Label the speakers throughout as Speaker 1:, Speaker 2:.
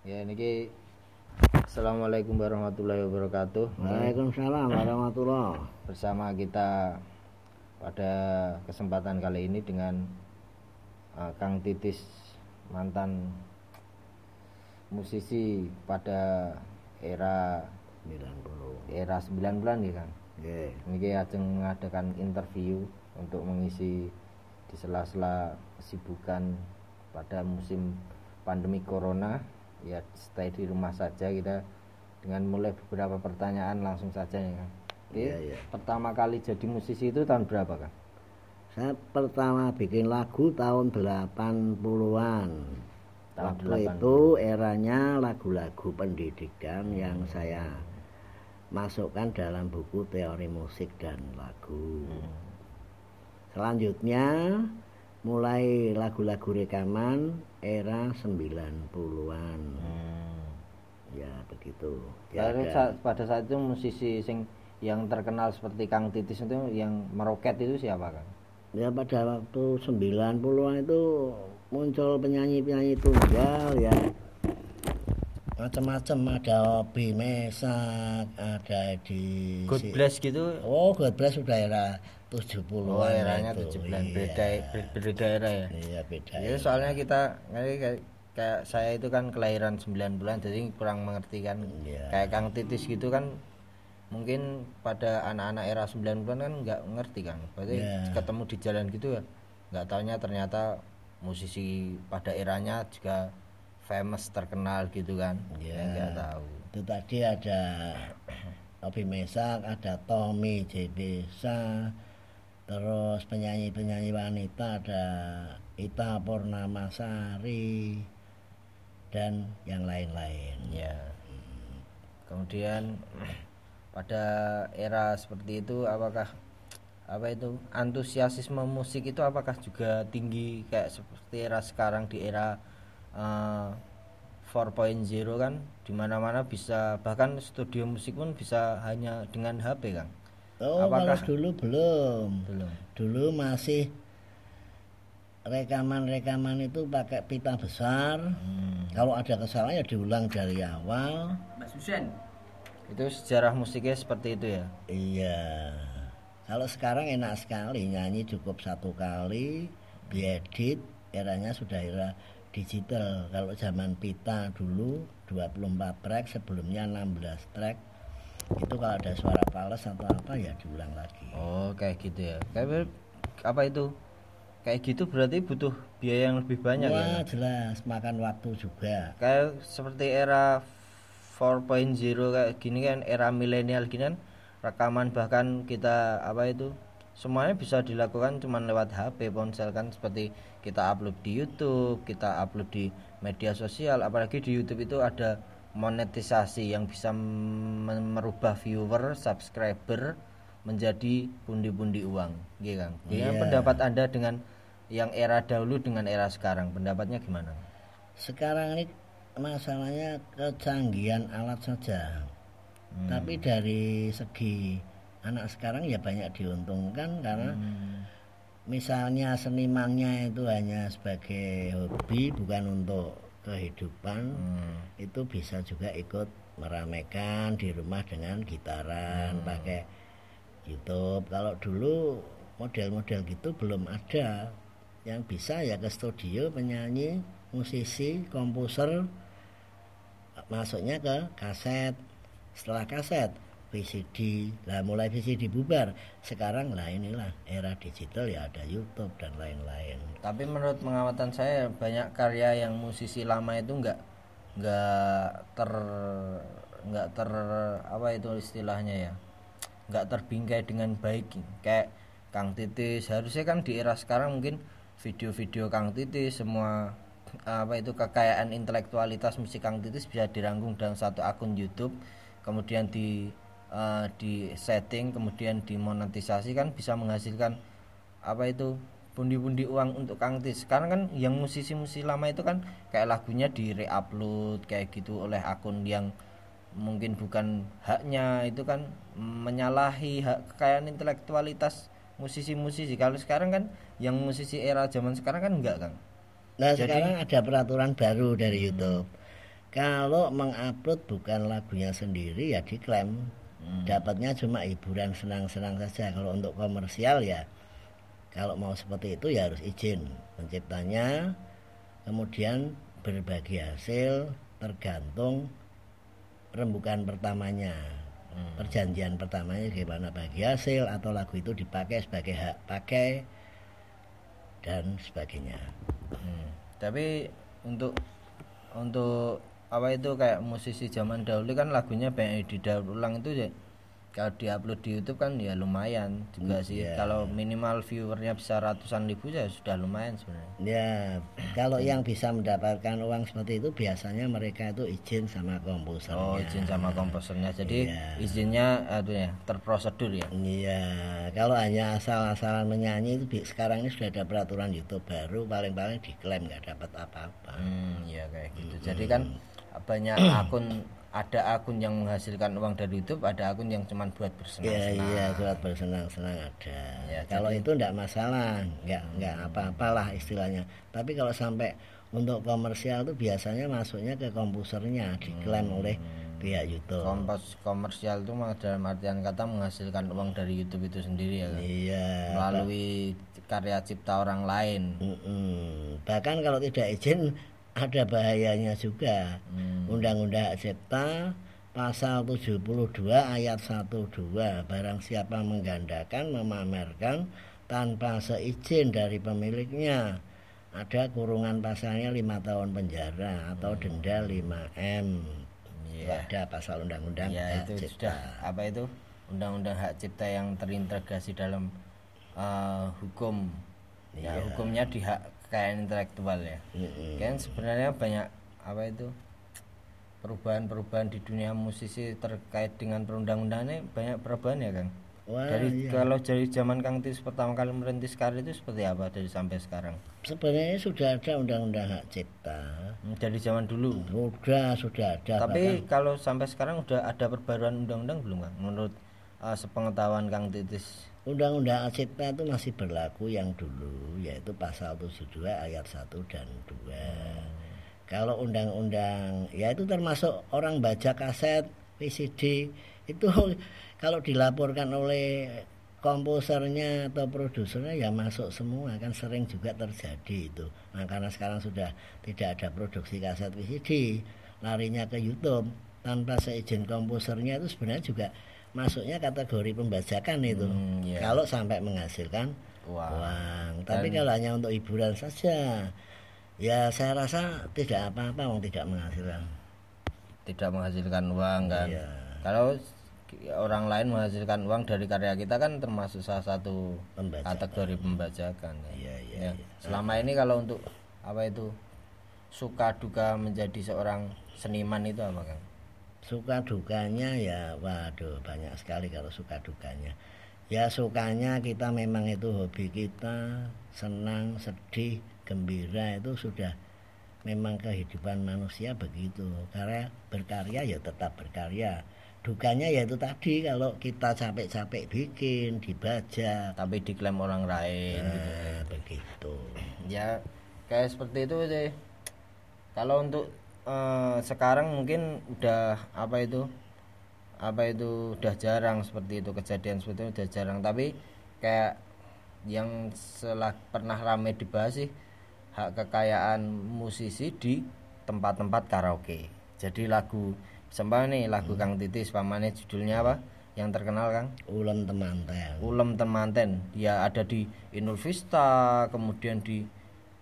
Speaker 1: Ya niki Assalamualaikum warahmatullahi wabarakatuh.
Speaker 2: Waalaikumsalam warahmatullah.
Speaker 1: Bersama kita pada kesempatan kali ini dengan uh, Kang Titis mantan musisi pada era
Speaker 2: 90.
Speaker 1: era 90-an ya Kang.
Speaker 2: Nggih.
Speaker 1: Niki ajeng mengadakan interview untuk mengisi di sela-sela kesibukan pada musim pandemi corona ya stay di rumah saja kita dengan mulai beberapa pertanyaan langsung saja ya
Speaker 2: Iya, iya.
Speaker 1: Pertama kali jadi musisi itu tahun berapa Kang?
Speaker 2: Saya pertama bikin lagu tahun 80-an.
Speaker 1: Tahun
Speaker 2: Waktu
Speaker 1: 80.
Speaker 2: itu eranya lagu-lagu pendidikan yang saya masukkan dalam buku teori musik dan lagu. Selanjutnya mulai lagu-lagu rekaman era 90-an. Ya begitu. Ya,
Speaker 1: saat- pada saat itu musisi sing yang terkenal seperti Kang Titis itu yang meroket itu siapa Kang?
Speaker 2: Ya pada waktu 90-an itu muncul penyanyi-penyanyi tunggal ya macam-macam ada Obi Mesak, ada di
Speaker 1: God
Speaker 2: si-
Speaker 1: Bless gitu.
Speaker 2: Oh, God Bless sudah era 70-an.
Speaker 1: Oh, eranya
Speaker 2: itu.
Speaker 1: 70-an
Speaker 2: Iya.
Speaker 1: beda beda era ya.
Speaker 2: Iya, beda.
Speaker 1: Ya soalnya kita kayak, kayak, saya itu kan kelahiran 90-an jadi kurang mengerti kan.
Speaker 2: Iya.
Speaker 1: Kayak Kang Titis gitu kan mungkin pada anak-anak era 90-an kan nggak ngerti kan. Berarti
Speaker 2: Iya.
Speaker 1: ketemu di jalan gitu ya nggak taunya ternyata musisi pada eranya juga famous terkenal gitu kan.
Speaker 2: Iya.
Speaker 1: Ya, nggak tahu.
Speaker 2: Itu tadi ada Obi Mesak, ada Tommy Jedesa, terus penyanyi-penyanyi wanita ada Ita Purnamasari dan yang lain-lain.
Speaker 1: Ya. Kemudian pada era seperti itu apakah apa itu antusiasme musik itu apakah juga tinggi kayak seperti era sekarang di era eh, 4.0 kan di mana-mana bisa bahkan studio musik pun bisa hanya dengan HP Kang
Speaker 2: Oh,
Speaker 1: Apakah-
Speaker 2: kalau dulu belum.
Speaker 1: belum
Speaker 2: Dulu masih rekaman-rekaman itu pakai pita besar.
Speaker 1: Hmm.
Speaker 2: Kalau ada kesalahan ya diulang dari awal.
Speaker 3: Mbak Susen
Speaker 1: itu sejarah musiknya seperti itu ya
Speaker 2: Iya. Kalau sekarang enak sekali nyanyi cukup satu kali diedit eranya sudah era digital. Kalau zaman pita dulu 24 track sebelumnya 16 track. Itu kalau ada suara fals atau apa ya diulang lagi.
Speaker 1: oh kayak gitu ya kayak apa itu kayak gitu berarti butuh biaya yang lebih banyak ya
Speaker 2: Wah,
Speaker 1: Kang?
Speaker 2: jelas makan waktu juga.
Speaker 1: kayak seperti era 4.0 kayak gini kan era milenial gini kan rekaman bahkan kita apa itu semuanya bisa dilakukan cuman lewat HP ponsel kan seperti kita upload di YouTube kita upload di media sosial apalagi di YouTube itu ada monetisasi yang bisa merubah viewer subscriber menjadi pundi-pundi uang gitu kan
Speaker 2: Iya.
Speaker 1: pendapat anda dengan yang era dahulu dengan era sekarang pendapatnya gimana
Speaker 2: Sekarang ini masalahnya kecanggihan alat saja.
Speaker 1: Hmm.
Speaker 2: Tapi dari segi anak sekarang ya banyak diuntungkan karena
Speaker 1: Hmm.
Speaker 2: misalnya senimannya itu hanya sebagai hobi bukan untuk kehidupan
Speaker 1: Hmm.
Speaker 2: itu bisa juga ikut meramaikan di rumah dengan gitaran
Speaker 1: Hmm.
Speaker 2: pakai YouTube kalau dulu model-model gitu belum ada yang bisa ya ke studio penyanyi musisi komposer masuknya ke kaset setelah kaset VCD lah mulai VCD bubar. Sekarang lah inilah era digital ya ada YouTube dan lain-lain.
Speaker 1: Tapi menurut pengamatan saya banyak karya yang musisi lama itu nggak nggak ter nggak ter apa itu istilahnya ya? Nggak terbingkai dengan baik. Kayak Kang Titis. Harusnya kan di era sekarang mungkin video-video Kang Titis semua apa itu kekayaan intelektualitas musik Kang Titis bisa dirangkum dalam satu akun YouTube. Kemudian di eh, di setting kemudian dimonetisasi kan bisa menghasilkan apa itu pundi-pundi uang untuk Kang Tis. Sekarang kan yang musisi-musisi lama itu kan kayak lagunya di re-upload kayak gitu oleh akun yang mungkin bukan haknya itu kan menyalahi hak kekayaan intelektualitas musisi-musisi. Kalau sekarang kan yang musisi era zaman sekarang kan enggak, Kang.
Speaker 2: Nah
Speaker 1: Jadi-
Speaker 2: sekarang ada peraturan baru dari YouTube. kalau mengupload bukan lagunya sendiri ya diklaim
Speaker 1: Hmm.
Speaker 2: dapatnya cuma hiburan senang-senang saja kalau untuk komersial ya kalau mau seperti itu ya harus izin penciptanya kemudian berbagi hasil tergantung rembukan pertamanya
Speaker 1: Hmm.
Speaker 2: perjanjian pertamanya gimana bagi hasil atau lagu itu dipakai sebagai hak pakai dan sebagainya
Speaker 1: Hmm. Tapi untuk untuk apa itu kayak musisi zaman dahulu kan lagunya banyak didaur ulang itu ya kalau diupload di YouTube kan ya lumayan juga sih
Speaker 2: Iya.
Speaker 1: kalau minimal viewernya bisa ratusan ribu ya sudah lumayan sebenarnya
Speaker 2: Ya, kalau yang bisa mendapatkan uang seperti itu biasanya mereka itu izin sama komposernya.
Speaker 1: oh izin sama komposernya jadi
Speaker 2: Iya.
Speaker 1: izinnya aduh ya terprosedur ya
Speaker 2: Iya, kalau hanya asal-asalan menyanyi itu sekarang ini sudah ada peraturan YouTube baru paling-paling diklaim nggak dapat apa-apa.
Speaker 1: hmm ya kayak gitu jadi kan banyak akun ada akun yang menghasilkan uang dari YouTube ada akun yang cuma buat
Speaker 2: Iya
Speaker 1: bersenang-senang
Speaker 2: iya surat bersenang-senang ada.
Speaker 1: Ya,
Speaker 2: kalau itu enggak masalah, enggak enggak apa-apalah istilahnya. Tapi kalau sampai untuk komersial itu biasanya masuknya ke komposernya diklaim oleh pihak YouTube.
Speaker 1: kompos komersial itu dalam artian kata menghasilkan uang dari YouTube itu sendiri ya kan
Speaker 2: Iya.
Speaker 1: melalui karya cipta orang lain
Speaker 2: Mm-mm. Bahkan kalau tidak izin ada bahayanya juga.
Speaker 1: Hmm.
Speaker 2: Undang-Undang Hak Cipta pasal 72 ayat 12 barang siapa menggandakan memamerkan tanpa seizin dari pemiliknya ada kurungan pasalnya lima tahun penjara atau denda 5 m
Speaker 1: Iya.
Speaker 2: ada pasal undang-undang
Speaker 1: ya
Speaker 2: hak
Speaker 1: itu
Speaker 2: cipta
Speaker 1: sudah apa itu undang-undang hak cipta yang terintegrasi dalam eh, hukum ya
Speaker 2: Iya.
Speaker 1: hukumnya di hak kekayaan intelektual ya.
Speaker 2: Mm-mm.
Speaker 1: kan sebenarnya banyak apa itu perubahan-perubahan di dunia musisi terkait dengan perundang-undangannya banyak perubahan ya Kang?
Speaker 2: Wah,
Speaker 1: dari
Speaker 2: iya.
Speaker 1: kalau dari zaman Kang Tis pertama kali merintis karir itu seperti apa dari sampai sekarang?
Speaker 2: Sebenarnya sudah ada undang-undang hak cipta.
Speaker 1: Hmm, dari zaman dulu?
Speaker 2: Sudah sudah ada
Speaker 1: tapi kalau sampai sekarang udah ada perbaruan undang-undang belum Kang? Menurut eh, sepengetahuan Kang Titis
Speaker 2: Undang-Undang Cipta itu masih berlaku yang dulu yaitu pasal 72 ayat 1 dan 2. Kalau undang-undang ya itu termasuk orang baca kaset VCD itu kalau dilaporkan oleh komposernya atau produsernya ya masuk semua kan sering juga terjadi itu. Nah karena sekarang sudah tidak ada produksi kaset VCD larinya ke YouTube tanpa seizin komposernya itu sebenarnya juga masuknya kategori pembajakan itu
Speaker 1: Hmm, iya.
Speaker 2: kalau sampai menghasilkan
Speaker 1: Wah.
Speaker 2: uang tapi kalau hanya untuk hiburan saja ya saya rasa tidak apa-apa wong tidak menghasilkan
Speaker 1: tidak menghasilkan uang kan
Speaker 2: Iya.
Speaker 1: kalau orang lain menghasilkan uang dari karya kita kan termasuk salah satu
Speaker 2: Pembajakan.
Speaker 1: kategori pembajakan ya.
Speaker 2: Iya, iya,
Speaker 1: Ya. selama ini kalau untuk apa itu suka duka menjadi seorang seniman itu apa kan
Speaker 2: suka dukanya ya waduh banyak sekali kalau suka dukanya ya sukanya kita memang itu hobi kita senang sedih gembira itu sudah memang kehidupan manusia begitu. Karena berkarya ya tetap berkarya. Dukanya ya itu tadi kalau kita capek-capek bikin dibaca.
Speaker 1: Tapi diklaim orang lain gitu.
Speaker 2: nah, begitu.
Speaker 1: Ya kayak seperti itu deh kalau untuk eh, sekarang mungkin udah apa itu apa itu udah jarang seperti itu kejadian seperti itu udah jarang. Tapi kayak yang setelah pernah rame dibahas sih hak kekayaan musisi di tempat-tempat karaoke. Jadi lagu sembah nih lagu Kang Titis pamane judulnya apa? Yang terkenal Kang?
Speaker 2: Ulem temanten.
Speaker 1: Ulem Temanten. Ya ada di Inul Vista kemudian di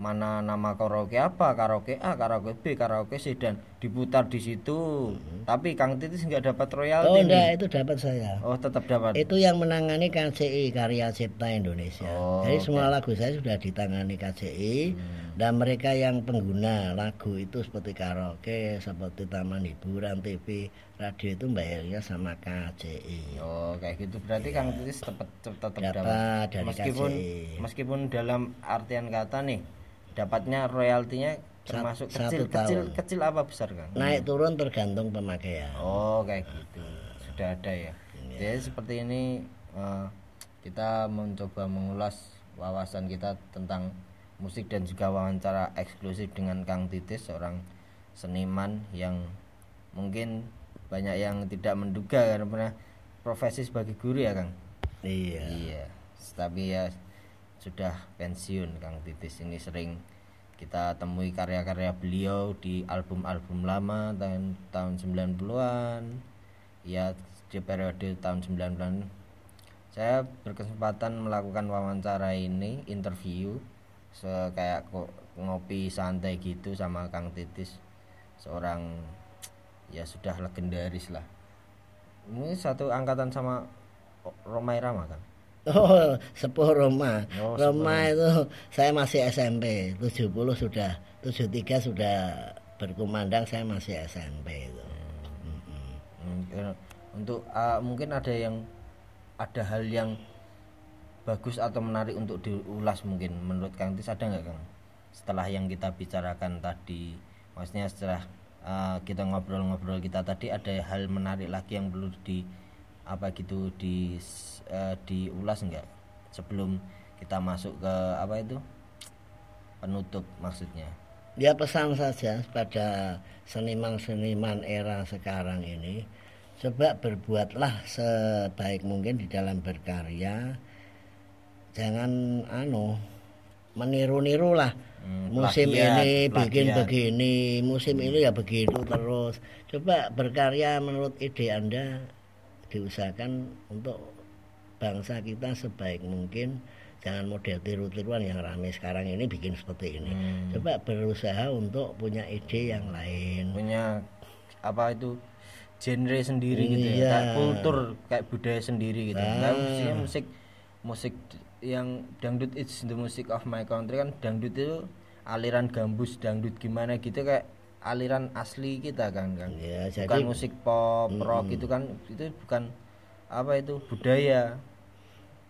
Speaker 1: mana nama karaoke apa karaoke A karaoke B karaoke C dan diputar di situ. Tapi Kang Titis nggak dapat
Speaker 2: oh
Speaker 1: royalti nih.
Speaker 2: enggak itu dapat saya.
Speaker 1: Oh tetap dapat.
Speaker 2: Itu yang menangani KCI Karya Cipta Indonesia.
Speaker 1: Oh,
Speaker 2: Jadi semua lagu saya sudah ditangani KCI dan mereka yang pengguna lagu itu seperti karaoke, seperti taman hiburan, TV, radio itu bayarnya sama KCI.
Speaker 1: oh kayak gitu. Berarti Kang Titis tetap tetap
Speaker 2: Dapat
Speaker 1: dapat.
Speaker 2: dari
Speaker 1: meskipun
Speaker 2: KCI.
Speaker 1: meskipun dalam artian kata nih dapatnya royaltinya termasuk kecil
Speaker 2: satu
Speaker 1: kecil
Speaker 2: tahun.
Speaker 1: kecil apa besar Kang?
Speaker 2: Naik turun tergantung pemakaian.
Speaker 1: Oh kayak gitu. Sudah ada ya. Jadi seperti ini eh, kita mencoba mengulas wawasan kita tentang musik dan juga wawancara eksklusif dengan Kang Titis seorang seniman yang mungkin banyak yang tidak menduga karena pernah profesi sebagai guru ya Kang?
Speaker 2: Iya.
Speaker 1: Iya. Tapi ya sudah pensiun Kang Titis. Ini sering kita temui karya-karya beliau di album-album lama tahun tahun 90-an ya di periode tahun 90-an saya berkesempatan melakukan wawancara ini interview se kayak kok ngopi santai gitu sama Kang Titis seorang ya sudah legendaris lah. Ini satu angkatan sama Romai Rama kan
Speaker 2: Oh, sepuh Roma.
Speaker 1: Oh,
Speaker 2: Roma itu saya masih SMP, 70 sudah, 73 sudah berkumandang, saya masih SMP itu.
Speaker 1: Hmm, eh, untuk uh, mungkin ada yang ada hal yang bagus atau menarik untuk diulas mungkin menurut Kang Tis ada nggak Kang? Setelah yang kita bicarakan tadi maksudnya setelah uh, kita ngobrol-ngobrol kita tadi ada hal menarik lagi yang perlu di apa gitu di uh, diulas enggak sebelum kita masuk ke apa itu? Penutup maksudnya.
Speaker 2: Ya pesan saja pada seniman-seniman era sekarang ini. Coba berbuatlah sebaik mungkin di dalam berkarya. Jangan anu meniru-niru lah hmm, musim plagiat, ini bikin begini musim hmm. ini ya begitu terus. Coba berkarya menurut ide anda diusahakan untuk bangsa kita sebaik mungkin jangan model tiru-tiruan yang ramai sekarang ini bikin seperti ini hmm. coba berusaha untuk punya ide yang lain
Speaker 1: punya apa itu genre sendiri iya. gitu ya iya. kayak kultur kayak budaya sendiri gitu ah. nah, musiknya musik musik yang dangdut it's the music of my country kan dangdut itu aliran gambus dangdut gimana gitu kayak aliran asli kita kan kan ya, bukan jadi, musik pop mm, rock itu kan. Itu bukan apa itu budaya.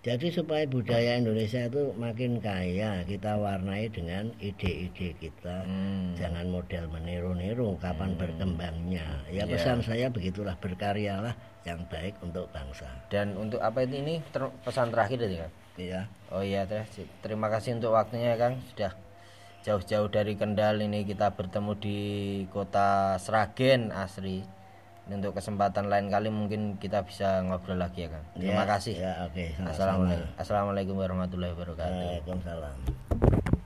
Speaker 2: Jadi supaya budaya Indonesia itu makin kaya kita warnai dengan ide-ide kita. Hmm. jangan model meniru-niru kapan hmm. berkembangnya. Ya yeah. pesan saya begitulah berkaryalah yang baik untuk bangsa.
Speaker 1: Dan untuk apa ini ini ter pesan terakhir tadi kan
Speaker 2: iya.
Speaker 1: Oh iya terima kasih untuk waktunya Kang sudah jauh-jauh dari Kendal ini kita bertemu di kota Sragen Asri. Untuk kesempatan lain kali mungkin kita bisa ngobrol lagi ya kan terima ya, kasih.
Speaker 2: ya, okay.
Speaker 1: assalamualaikum assalamualaikum warahmatullahi wabarakatuh.
Speaker 2: Waalaikumsalam